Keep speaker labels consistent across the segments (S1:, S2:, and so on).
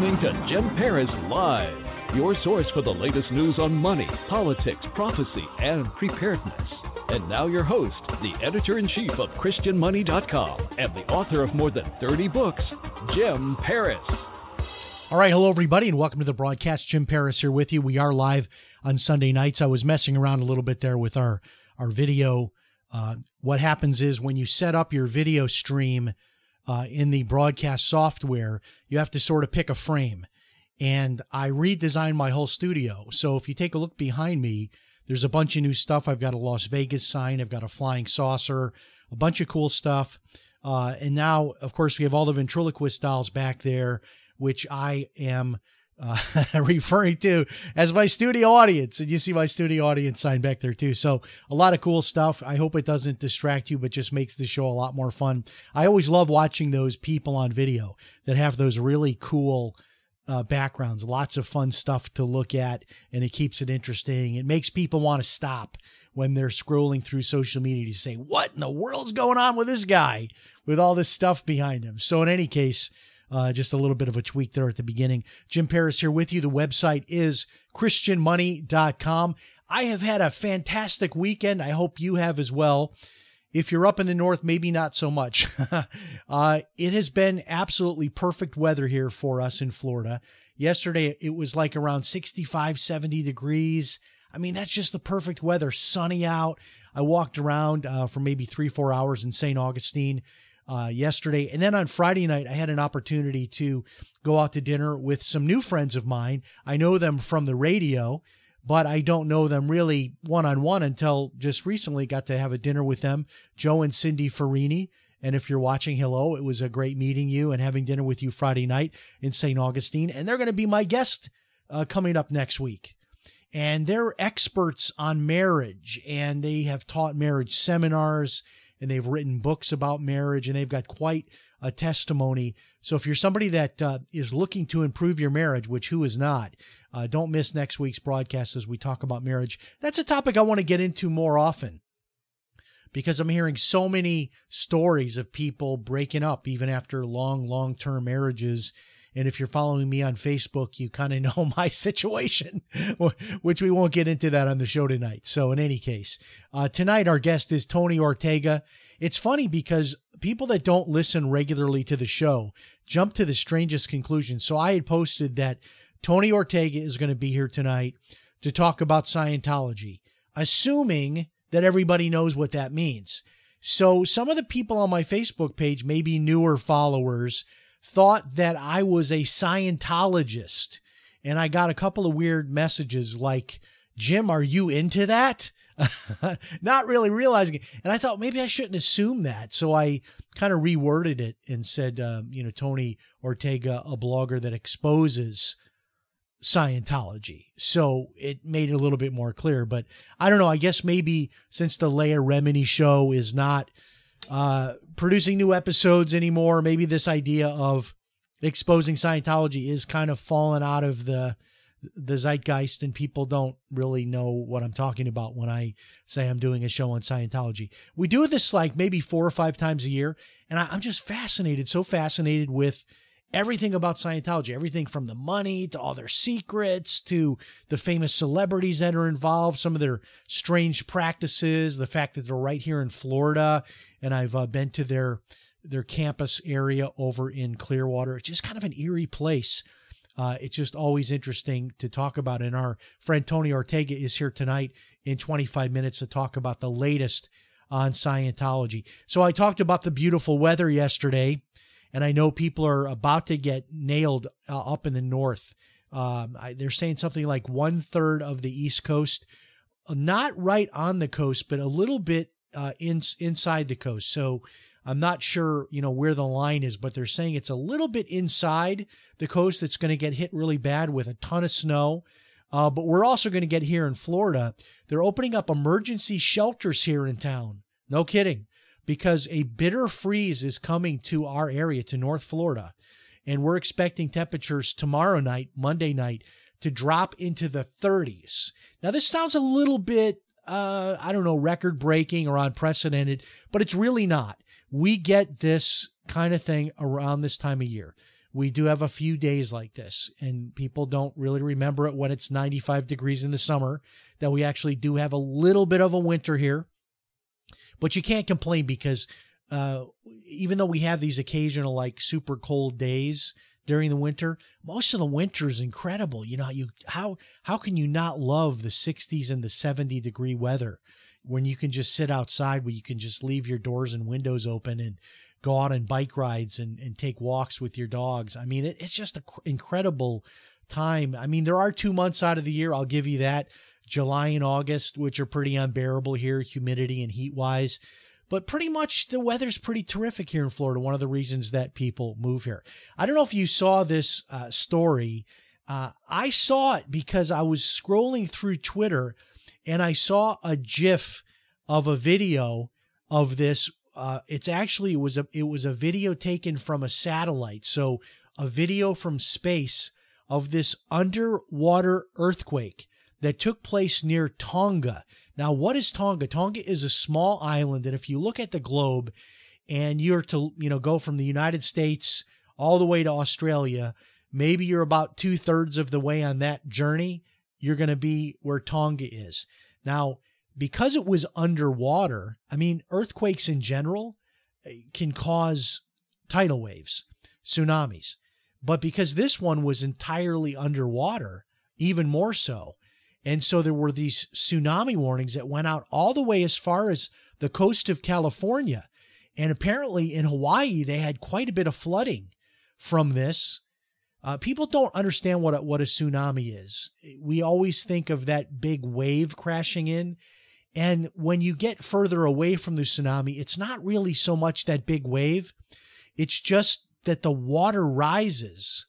S1: Listening to Jim Paris Live, your source for the latest news on money, politics, prophecy, and preparedness. And now your host, the editor in chief of ChristianMoney.com and the author of more than 30 books, Jim Paris.
S2: All right, hello everybody, and welcome to the broadcast. Jim Paris here with you. We are live on Sunday nights. I was messing around a little bit there with our our video. Uh, what happens is when you set up your video stream uh, in the broadcast software, you have to sort of pick a frame. And I redesigned my whole studio. So if you take a look behind me, there's a bunch of new stuff. I've got a Las Vegas sign, I've got a flying saucer, a bunch of cool stuff. Uh, and now, of course, we have all the ventriloquist dolls back there, which I am uh, referring to as my studio audience. And you see my studio audience sign back there too. So a lot of cool stuff. I hope it doesn't distract you, but just makes the show a lot more fun. I always love watching those people on video that have those really cool uh, backgrounds, lots of fun stuff to look at, and it keeps it interesting. It makes people want to stop when they're scrolling through social media to say, What in the world's going on with this guy with all this stuff behind him? So, in any case, uh, just a little bit of a tweak there at the beginning. Jim Paris here with you. The website is christianmoney.com. I have had a fantastic weekend. I hope you have as well. If you're up in the north, maybe not so much. uh, it has been absolutely perfect weather here for us in Florida. Yesterday, it was like around 65, 70 degrees. I mean, that's just the perfect weather, sunny out. I walked around uh, for maybe three, four hours in St. Augustine uh, yesterday. And then on Friday night, I had an opportunity to go out to dinner with some new friends of mine. I know them from the radio but I don't know them really one on one until just recently got to have a dinner with them, Joe and Cindy Farini. And if you're watching, hello, it was a great meeting you and having dinner with you Friday night in St. Augustine. And they're going to be my guest uh, coming up next week. And they're experts on marriage and they have taught marriage seminars and they've written books about marriage and they've got quite a testimony. So if you're somebody that uh, is looking to improve your marriage, which who is not, uh, don't miss next week's broadcast as we talk about marriage. That's a topic I want to get into more often because I'm hearing so many stories of people breaking up even after long, long term marriages. And if you're following me on Facebook, you kind of know my situation, which we won't get into that on the show tonight. So, in any case, uh, tonight our guest is Tony Ortega. It's funny because people that don't listen regularly to the show jump to the strangest conclusions. So, I had posted that Tony Ortega is going to be here tonight to talk about Scientology, assuming that everybody knows what that means. So, some of the people on my Facebook page, may be newer followers, thought that I was a Scientologist. And I got a couple of weird messages like, Jim, are you into that? Not really realizing it. And I thought maybe I shouldn't assume that. So I kind of reworded it and said, um, you know, Tony Ortega, a blogger that exposes Scientology. So it made it a little bit more clear. But I don't know. I guess maybe since the Leah Remini show is not uh, producing new episodes anymore, maybe this idea of exposing Scientology is kind of fallen out of the the zeitgeist and people don't really know what I'm talking about when I say I'm doing a show on Scientology. We do this like maybe four or five times a year, and I, I'm just fascinated, so fascinated with everything about Scientology, everything from the money to all their secrets to the famous celebrities that are involved, some of their strange practices, the fact that they're right here in Florida, and I've uh, been to their their campus area over in Clearwater. It's just kind of an eerie place. Uh, it's just always interesting to talk about. And our friend Tony Ortega is here tonight in 25 minutes to talk about the latest on Scientology. So I talked about the beautiful weather yesterday and I know people are about to get nailed uh, up in the north. Um, I, they're saying something like one third of the East Coast, uh, not right on the coast, but a little bit uh, in, inside the coast. So I'm not sure, you know, where the line is, but they're saying it's a little bit inside the coast that's going to get hit really bad with a ton of snow. Uh, but we're also going to get here in Florida. They're opening up emergency shelters here in town. No kidding, because a bitter freeze is coming to our area, to North Florida. And we're expecting temperatures tomorrow night, Monday night, to drop into the 30s. Now, this sounds a little bit, uh, I don't know, record breaking or unprecedented, but it's really not. We get this kind of thing around this time of year we do have a few days like this, and people don't really remember it when it's 95 degrees in the summer, that we actually do have a little bit of a winter here. But you can't complain because uh, even though we have these occasional like super cold days during the winter, most of the winter is incredible. You know, you how how can you not love the 60s and the 70 degree weather when you can just sit outside where you can just leave your doors and windows open and go out on bike rides and, and take walks with your dogs. I mean, it, it's just an incredible time. I mean, there are two months out of the year, I'll give you that July and August, which are pretty unbearable here, humidity and heat wise. But pretty much the weather's pretty terrific here in Florida. One of the reasons that people move here. I don't know if you saw this uh, story. Uh, I saw it because I was scrolling through Twitter and I saw a GIF of a video of this uh, it's actually it was a it was a video taken from a satellite, so a video from space of this underwater earthquake that took place near Tonga. Now, what is Tonga? Tonga is a small island, and if you look at the globe, and you're to you know go from the United States all the way to Australia, maybe you're about two thirds of the way on that journey. You're going to be where Tonga is. Now, because it was underwater, I mean, earthquakes in general eh, can cause tidal waves, tsunamis. But because this one was entirely underwater, even more so. And so there were these tsunami warnings that went out all the way as far as the coast of California. And apparently in Hawaii, they had quite a bit of flooding from this. Uh, people don't understand what a, what a tsunami is. We always think of that big wave crashing in, and when you get further away from the tsunami, it's not really so much that big wave. It's just that the water rises.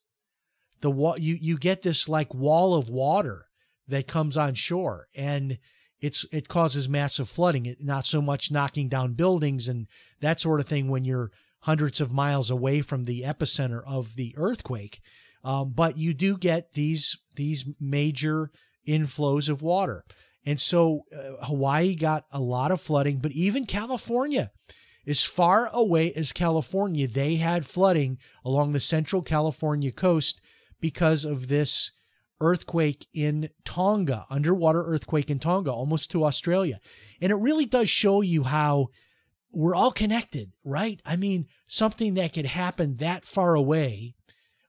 S2: The wa- you you get this like wall of water that comes on shore and it's it causes massive flooding. It, not so much knocking down buildings and that sort of thing when you're hundreds of miles away from the epicenter of the earthquake. Um, but you do get these these major inflows of water. And so uh, Hawaii got a lot of flooding, but even California, as far away as California, they had flooding along the central California coast because of this earthquake in Tonga, underwater earthquake in Tonga, almost to Australia. And it really does show you how we're all connected, right? I mean, something that could happen that far away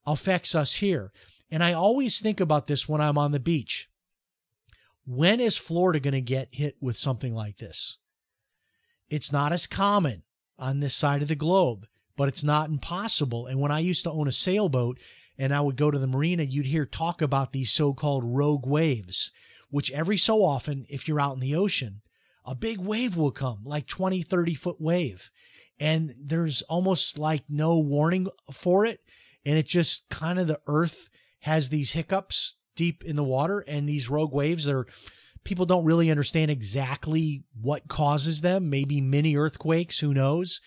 S2: affects us here. And I always think about this when I'm on the beach. When is Florida going to get hit with something like this? It's not as common on this side of the globe, but it's not impossible. And when I used to own a sailboat and I would go to the marina, you'd hear talk about these so called rogue waves, which every so often, if you're out in the ocean, a big wave will come, like 20, 30 foot wave. And there's almost like no warning for it. And it just kind of the earth has these hiccups deep in the water and these rogue waves are people don't really understand exactly what causes them maybe mini earthquakes who knows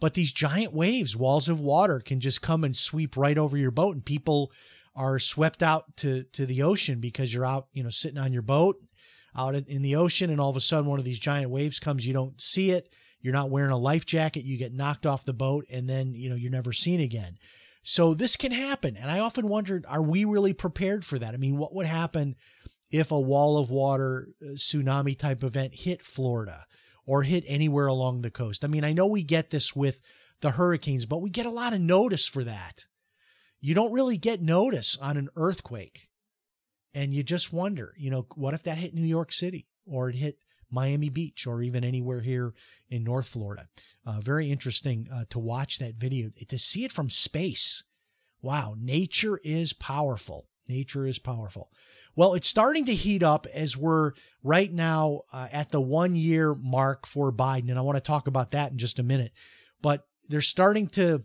S2: but these giant waves walls of water can just come and sweep right over your boat and people are swept out to to the ocean because you're out you know sitting on your boat out in the ocean and all of a sudden one of these giant waves comes you don't see it you're not wearing a life jacket you get knocked off the boat and then you know you're never seen again so this can happen. And I often wondered, are we really prepared for that? I mean, what would happen if a wall of water uh, tsunami type event hit Florida or hit anywhere along the coast? I mean, I know we get this with the hurricanes, but we get a lot of notice for that. You don't really get notice on an earthquake. And you just wonder, you know, what if that hit New York City or it hit Miami Beach or even anywhere here in North Florida. Uh, very interesting uh, to watch that video, to see it from space. Wow, nature is powerful. Nature is powerful. Well, it's starting to heat up as we're right now uh, at the one year mark for Biden. And I want to talk about that in just a minute. But they're starting to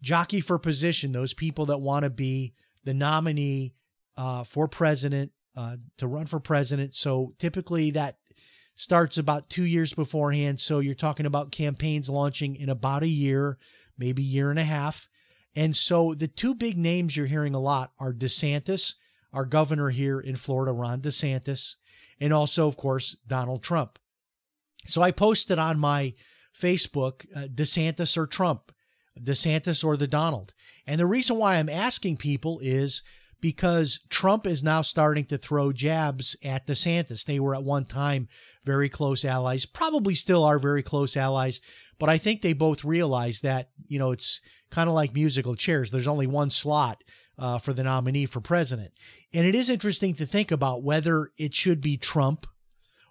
S2: jockey for position, those people that want to be the nominee uh, for president, uh, to run for president. So typically that starts about two years beforehand. So you're talking about campaigns launching in about a year, maybe year and a half. And so the two big names you're hearing a lot are DeSantis, our governor here in Florida, Ron DeSantis, and also, of course, Donald Trump. So I posted on my Facebook, uh, DeSantis or Trump, DeSantis or the Donald. And the reason why I'm asking people is because Trump is now starting to throw jabs at DeSantis. They were at one time very close allies, probably still are very close allies, but I think they both realize that, you know, it's kind of like musical chairs. There's only one slot uh, for the nominee for president. And it is interesting to think about whether it should be Trump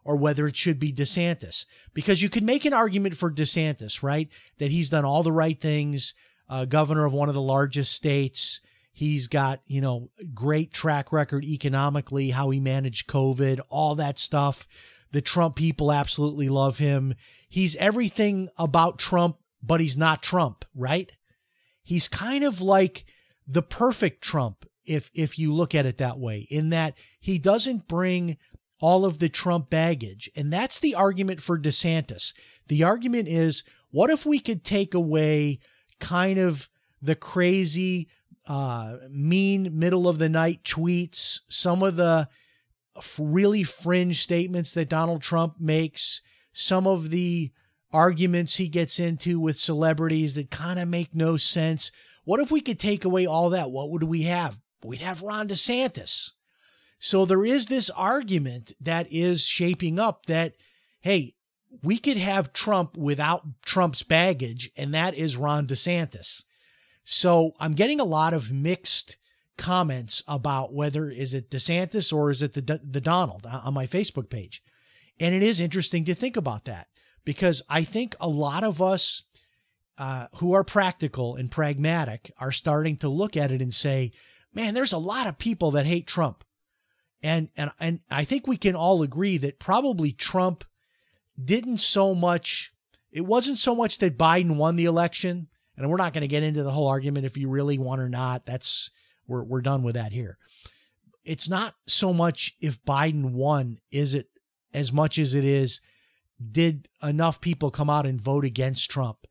S2: or whether it should be DeSantis, because you could make an argument for DeSantis, right? That he's done all the right things, uh, governor of one of the largest states. He's got, you know, great track record economically, how he managed COVID, all that stuff. The Trump people absolutely love him. He's everything about Trump, but he's not Trump, right? He's kind of like the perfect Trump if if you look at it that way in that he doesn't bring all of the Trump baggage. And that's the argument for DeSantis. The argument is what if we could take away kind of the crazy, uh, mean, middle of the night tweets, some of the really fringe statements that Donald Trump makes, some of the arguments he gets into with celebrities that kind of make no sense. What if we could take away all that? What would we have? We'd have Ron DeSantis. So there is this argument that is shaping up that, hey, we could have Trump without Trump's baggage, and that is Ron DeSantis. So I'm getting a lot of mixed comments about whether is it DeSantis or is it the the Donald uh, on my Facebook page. And it is interesting to think about that because I think a lot of us uh, who are practical and pragmatic are starting to look at it and say, man, there's a lot of people that hate Trump. And and and I think we can all agree that probably Trump didn't so much it wasn't so much that Biden won the election, and we're not going to get into the whole argument if you really won or not. That's we're we're done with that here. It's not so much if Biden won, is it as much as it is did enough people come out and vote against Trump?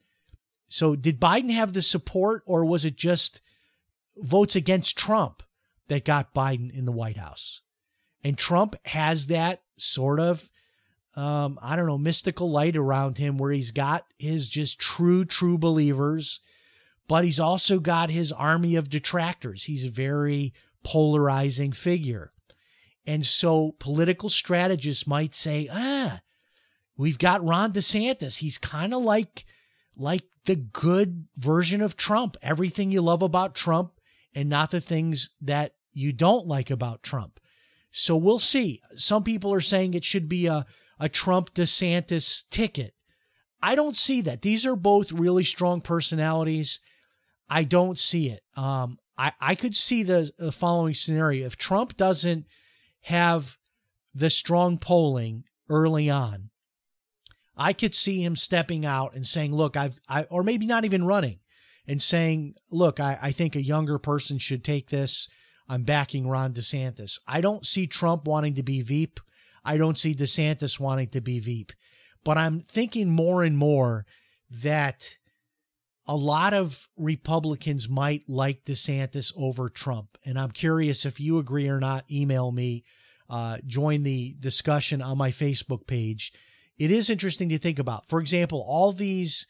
S2: So did Biden have the support or was it just votes against Trump that got Biden in the White House? And Trump has that sort of, um, I don't know, mystical light around him where he's got his just true, true believers, but he's also got his army of detractors. He's a very polarizing figure. And so political strategists might say, ah, we've got Ron DeSantis. He's kind of like like the good version of Trump. Everything you love about Trump and not the things that you don't like about Trump. So we'll see. Some people are saying it should be a, a Trump DeSantis ticket. I don't see that. These are both really strong personalities. I don't see it. Um, I, I could see the, the following scenario. If Trump doesn't have the strong polling early on, I could see him stepping out and saying, look, I've, I, or maybe not even running and saying, look, I, I think a younger person should take this. I'm backing Ron DeSantis. I don't see Trump wanting to be Veep. I don't see DeSantis wanting to be Veep. But I'm thinking more and more that a lot of Republicans might like DeSantis over Trump. And I'm curious if you agree or not. Email me, uh, join the discussion on my Facebook page. It is interesting to think about. For example, all these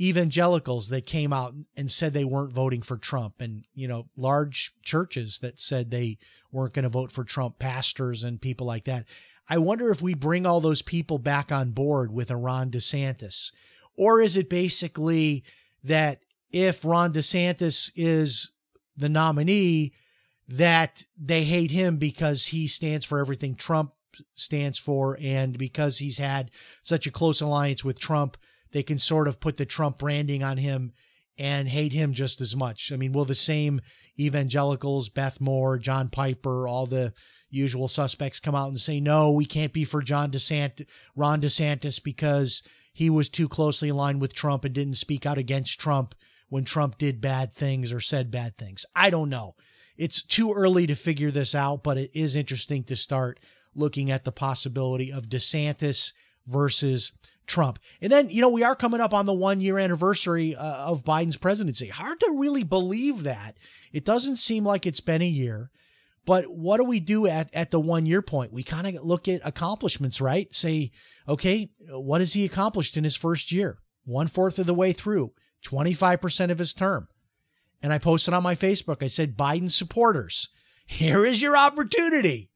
S2: evangelicals that came out and said they weren't voting for Trump and you know large churches that said they weren't going to vote for Trump pastors and people like that I wonder if we bring all those people back on board with a Ron DeSantis or is it basically that if Ron DeSantis is the nominee that they hate him because he stands for everything Trump stands for and because he's had such a close alliance with Trump they can sort of put the Trump branding on him and hate him just as much. I mean, will the same evangelicals, Beth Moore, John Piper, all the usual suspects come out and say, no, we can't be for John DeSantis, Ron DeSantis because he was too closely aligned with Trump and didn't speak out against Trump when Trump did bad things or said bad things. I don't know. It's too early to figure this out, but it is interesting to start looking at the possibility of DeSantis versus Trump. And then, you know, we are coming up on the one year anniversary uh, of Biden's presidency. Hard to really believe that. It doesn't seem like it's been a year. But what do we do at, at the one year point? We kind of look at accomplishments, right? Say, okay, what has he accomplished in his first year? One fourth of the way through, 25% of his term. And I posted on my Facebook, I said, Biden supporters, here is your opportunity.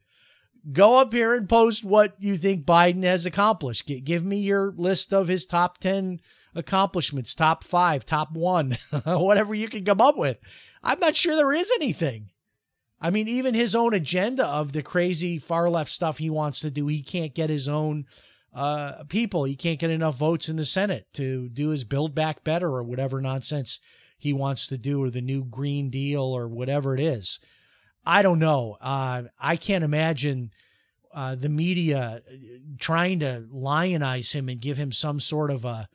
S2: Go up here and post what you think Biden has accomplished. Give me your list of his top 10 accomplishments, top five, top one, whatever you can come up with. I'm not sure there is anything. I mean, even his own agenda of the crazy far left stuff he wants to do, he can't get his own uh, people. He can't get enough votes in the Senate to do his Build Back Better or whatever nonsense he wants to do, or the new Green Deal or whatever it is. I don't know. Uh, I can't imagine uh, the media trying to lionize him and give him some sort of a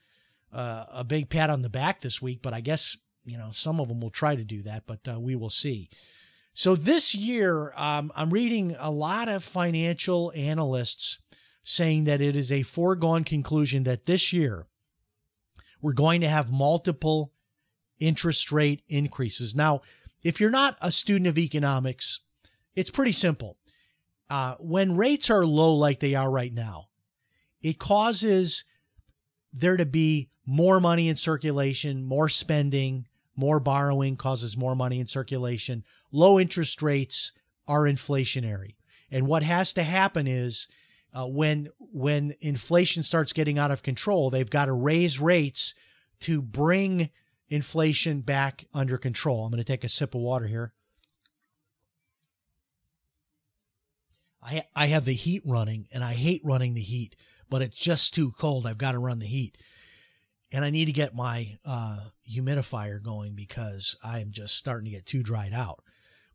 S2: uh, a big pat on the back this week. But I guess you know some of them will try to do that, but uh, we will see. So this year, um, I'm reading a lot of financial analysts saying that it is a foregone conclusion that this year we're going to have multiple interest rate increases. Now, if you're not a student of economics, it's pretty simple. Uh, when rates are low like they are right now, it causes there to be more money in circulation, more spending, more borrowing causes more money in circulation. Low interest rates are inflationary. And what has to happen is uh, when when inflation starts getting out of control, they've got to raise rates to bring inflation back under control. I'm going to take a sip of water here. I I have the heat running and I hate running the heat, but it's just too cold. I've got to run the heat and I need to get my uh, humidifier going because I'm just starting to get too dried out.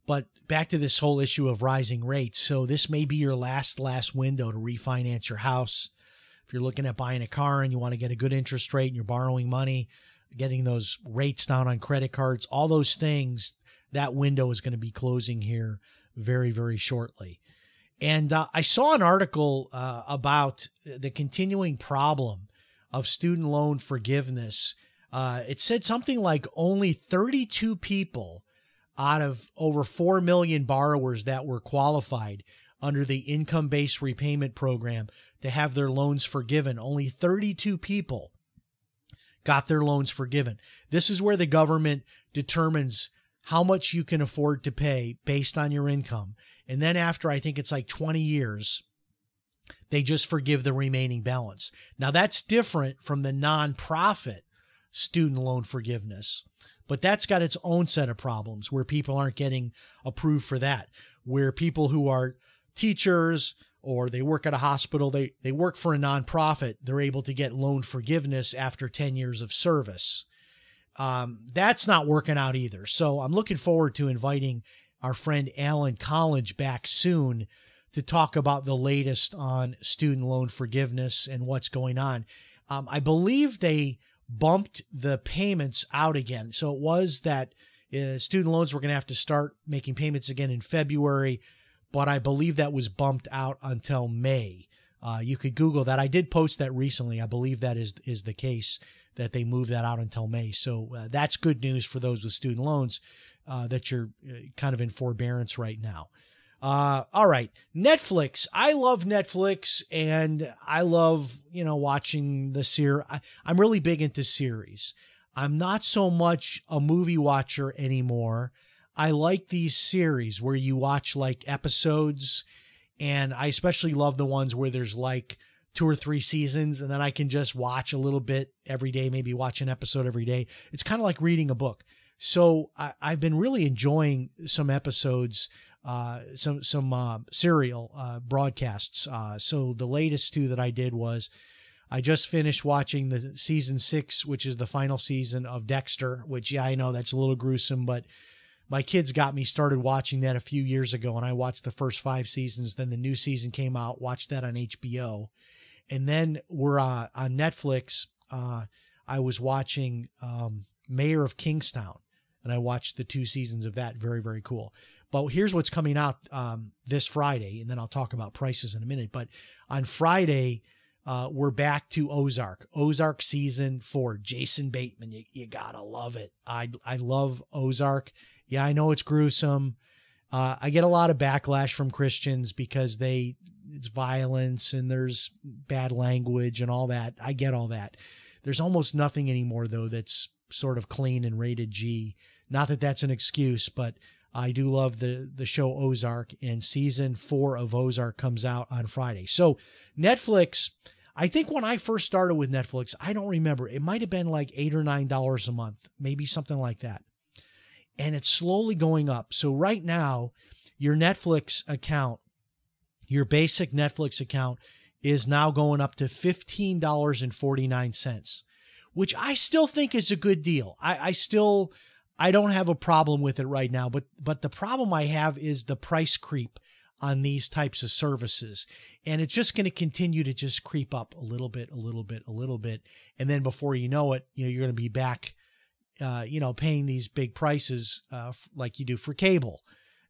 S2: But back to this whole issue of rising rates. So this may be your last last window to refinance your house. If you're looking at buying a car and you want to get a good interest rate and you're borrowing money, getting those rates down on credit cards, all those things, that window is going to be closing here very very shortly. And uh, I saw an article uh, about the continuing problem of student loan forgiveness. Uh, it said something like only 32 people out of over 4 million borrowers that were qualified under the income based repayment program to have their loans forgiven. Only 32 people got their loans forgiven. This is where the government determines how much you can afford to pay based on your income. And then after I think it's like 20 years, they just forgive the remaining balance. Now, that's different from the nonprofit student loan forgiveness, but that's got its own set of problems where people aren't getting approved for that, where people who are teachers or they work at a hospital, they, they work for a nonprofit, they're able to get loan forgiveness after 10 years of service. Um, that's not working out either. So I'm looking forward to inviting our friend Alan Collinge back soon to talk about the latest on student loan forgiveness and what's going on. Um, I believe they bumped the payments out again. So it was that uh, student loans were going to have to start making payments again in February, but I believe that was bumped out until May. Uh, you could Google that. I did post that recently. I believe that is is the case that they moved that out until May. So uh, that's good news for those with student loans uh, that you're uh, kind of in forbearance right now. Uh, all right, Netflix. I love Netflix, and I love you know watching the series. I'm really big into series. I'm not so much a movie watcher anymore. I like these series where you watch like episodes, and I especially love the ones where there's like two or three seasons, and then I can just watch a little bit every day, maybe watch an episode every day. It's kind of like reading a book. So I, have been really enjoying some episodes uh, some some uh, serial uh, broadcasts. Uh, so the latest two that I did was I just finished watching the season six, which is the final season of Dexter. Which yeah, I know that's a little gruesome, but my kids got me started watching that a few years ago, and I watched the first five seasons. Then the new season came out, watched that on HBO, and then we're uh, on Netflix. Uh, I was watching um, Mayor of Kingstown, and I watched the two seasons of that. Very very cool. But here's what's coming out um, this Friday, and then I'll talk about prices in a minute. But on Friday, uh, we're back to Ozark. Ozark season four. Jason Bateman, you, you gotta love it. I I love Ozark. Yeah, I know it's gruesome. Uh, I get a lot of backlash from Christians because they it's violence and there's bad language and all that. I get all that. There's almost nothing anymore though that's sort of clean and rated G. Not that that's an excuse, but I do love the the show Ozark, and season four of Ozark comes out on Friday. So Netflix, I think when I first started with Netflix, I don't remember. It might have been like eight or nine dollars a month, maybe something like that. And it's slowly going up. So right now, your Netflix account, your basic Netflix account, is now going up to fifteen dollars and forty nine cents, which I still think is a good deal. I, I still I don't have a problem with it right now, but but the problem I have is the price creep on these types of services. And it's just going to continue to just creep up a little bit, a little bit, a little bit. And then before you know it, you know, you're going to be back, uh, you know, paying these big prices uh, like you do for cable.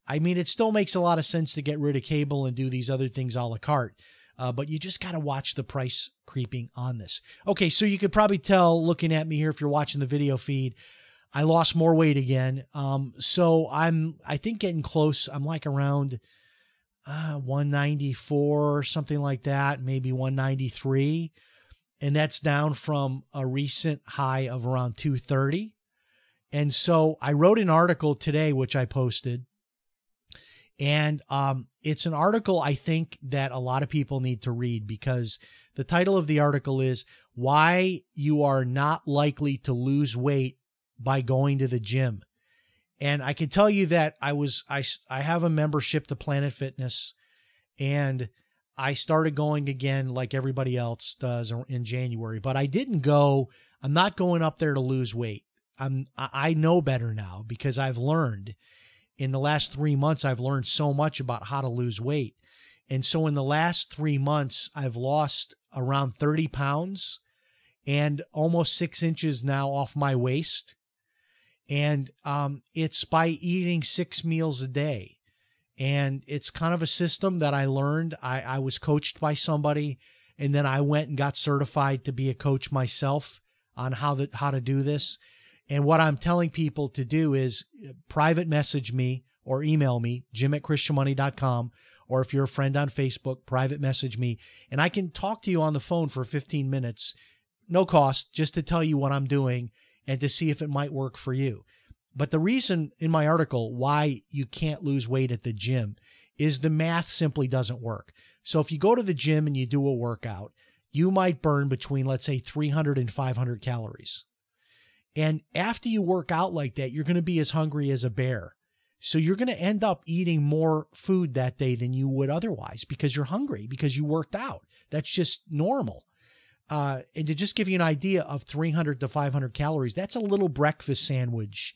S2: I mean, it still makes a lot of sense to get rid of cable and do these other things a la carte. Uh, but you just got to watch the price creeping on this. Okay, so you could probably tell looking at me here if you're watching the video feed. I lost more weight again. Um, so I'm, I think, getting close. I'm like around uh, 194 or something like that, maybe 193. And that's down from a recent high of around 230. And so I wrote an article today, which I posted. And um, it's an article I think that a lot of people need to read because the title of the article is Why You Are Not Likely to Lose Weight by Going to the Gym. And I can tell you that I was I I have a membership to Planet Fitness and I started going again like everybody else does in January, but I didn't go I'm not going up there to lose weight. I'm I know better now because I've learned in the last 3 months I've learned so much about how to lose weight. And so in the last 3 months I've lost around 30 pounds and almost 6 inches now off my waist and um, it's by eating six meals a day. And it's kind of a system that I learned. I, I was coached by somebody, and then I went and got certified to be a coach myself on how the, how to do this. And what I'm telling people to do is uh, private message me or email me, jim at christianmoney.com. Or if you're a friend on Facebook, private message me, and I can talk to you on the phone for 15 minutes, no cost, just to tell you what I'm doing and to see if it might work for you. But the reason in my article why you can't lose weight at the gym is the math simply doesn't work. So if you go to the gym and you do a workout, you might burn between, let's say, 300 and 500 calories. And after you work out like that, you're going to be as hungry as a bear. So you're going to end up eating more food that day than you would otherwise because you're hungry, because you worked out. That's just normal. Uh, and to just give you an idea of 300 to 500 calories, that's a little breakfast sandwich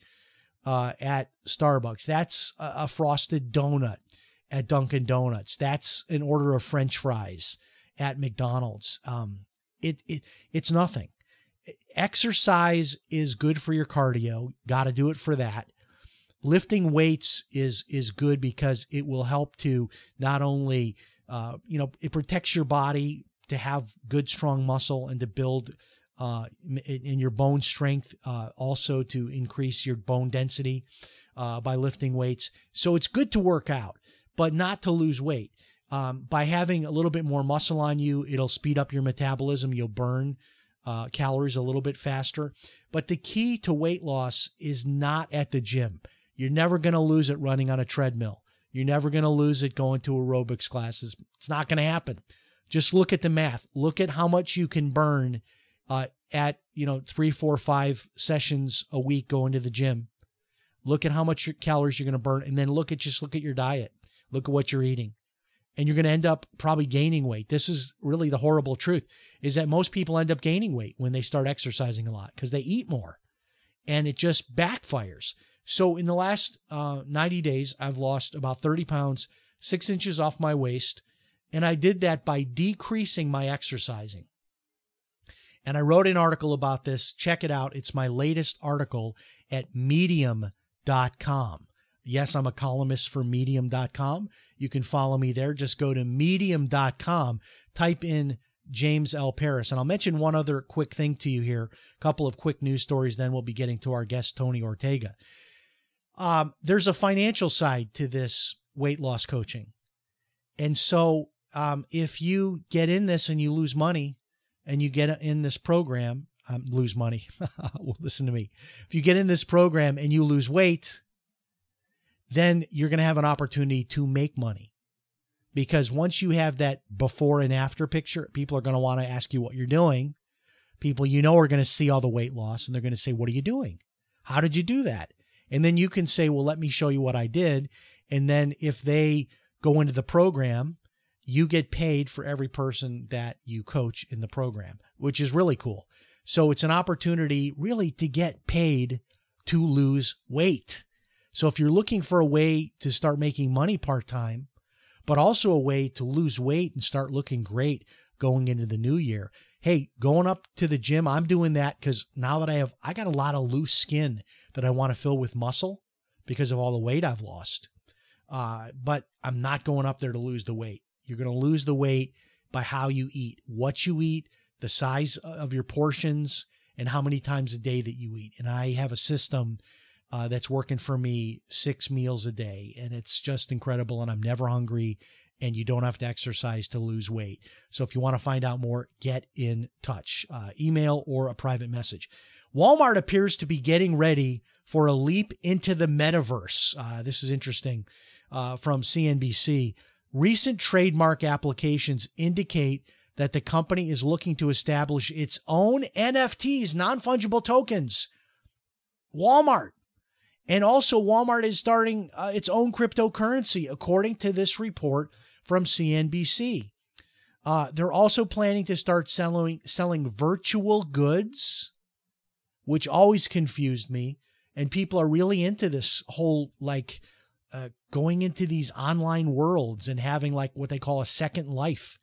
S2: uh, at Starbucks. That's a, a, frosted donut at Dunkin' Donuts. That's an order of French fries at McDonald's. Um, it, it it's nothing. Exercise is good for your cardio. Got to do it for that. Lifting weights is is good because it will help to not only uh, you know it protects your body to have good, strong muscle and to build uh, in your bone strength, uh, also to increase your bone density uh, by lifting weights. So it's good to work out, but not to lose weight. Um, by having a little bit more muscle on you, it'll speed up your metabolism. You'll burn uh, calories a little bit faster. But the key to weight loss is not at the gym. You're never going to lose it running on a treadmill. You're never going to lose it going to aerobics classes. It's not going to happen. Just look at the math. Look at how much you can burn uh, at you know three, four, five sessions a week going to the gym. Look at how much calories you're going to burn, and then look at just look at your diet. Look at what you're eating, and you're going to end up probably gaining weight. This is really the horrible truth: is that most people end up gaining weight when they start exercising a lot because they eat more, and it just backfires. So in the last uh, 90 days, I've lost about 30 pounds, six inches off my waist. And I did that by decreasing my exercising. And I wrote an article about this. Check it out. It's my latest article at medium.com. Yes, I'm a columnist for medium.com. You can follow me there. Just go to medium.com, type in James L. Paris. And I'll mention one other quick thing to you here. A couple of quick news stories, then we'll be getting to our guest, Tony Ortega. Um, there's a financial side to this weight loss coaching. And so um, if you get in this and you lose money and you get in this program, um, lose money. well, listen to me. If you get in this program and you lose weight, then you're going to have an opportunity to make money. Because once you have that before and after picture, people are going to want to ask you what you're doing. People you know are going to see all the weight loss and they're going to say, What are you doing? How did you do that? And then you can say, Well, let me show you what I did. And then if they go into the program, you get paid for every person that you coach in the program, which is really cool. So it's an opportunity really to get paid to lose weight. So if you're looking for a way to start making money part time, but also a way to lose weight and start looking great going into the new year. Hey, going up to the gym, I'm doing that because now that I have, I got a lot of loose skin that I want to fill with muscle because of all the weight I've lost. Uh, but I'm not going up there to lose the weight. You're going to lose the weight by how you eat, what you eat, the size of your portions, and how many times a day that you eat. And I have a system uh, that's working for me six meals a day, and it's just incredible. And I'm never hungry, and you don't have to exercise to lose weight. So if you want to find out more, get in touch, uh, email or a private message. Walmart appears to be getting ready for a leap into the metaverse. Uh, this is interesting uh, from CNBC. Recent trademark applications indicate that the company is looking to establish its own NFTs, non fungible tokens. Walmart. And also, Walmart is starting uh, its own cryptocurrency, according to this report from CNBC. Uh, they're also planning to start selling selling virtual goods, which always confused me. And people are really into this whole like uh, going into these online worlds and having like what they call a second life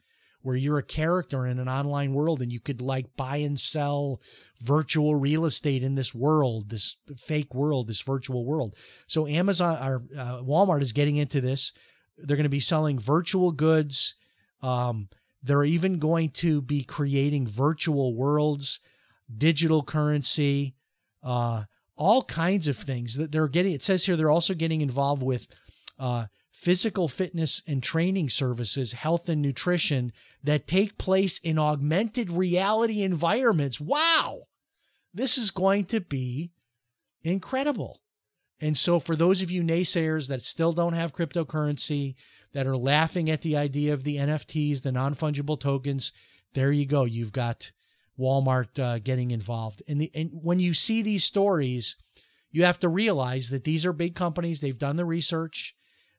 S2: where you're a character in an online world and you could like buy and sell virtual real estate in this world, this fake world, this virtual world. So Amazon or uh, Walmart is getting into this. They're going to be selling virtual goods. Um, they're even going to be creating virtual worlds, digital currency, uh, all kinds of things that they're getting. It says here they're also getting involved with uh, physical fitness and training services, health and nutrition that take place in augmented reality environments. Wow, this is going to be incredible. And so, for those of you naysayers that still don't have cryptocurrency, that are laughing at the idea of the NFTs, the non fungible tokens, there you go. You've got Walmart uh, getting involved. And, the, and when you see these stories, you have to realize that these are big companies. They've done the research.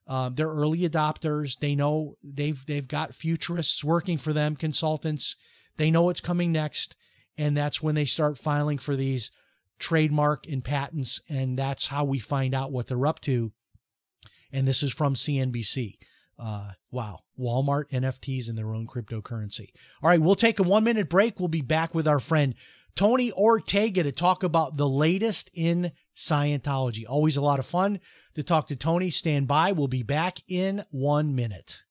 S2: Um, they're early adopters. They know they've they've got futurists working for them, consultants. They know what's coming next, and that's when they start filing for these trademark and patents, and that's how we find out what they're up to. And this is from CNBC. Uh, wow. Walmart NFTs and their own cryptocurrency. All right, we'll take a one minute break. We'll be back with our friend Tony Ortega to talk about the latest in Scientology. Always a lot of fun to talk to Tony. Stand by. We'll be back in one minute.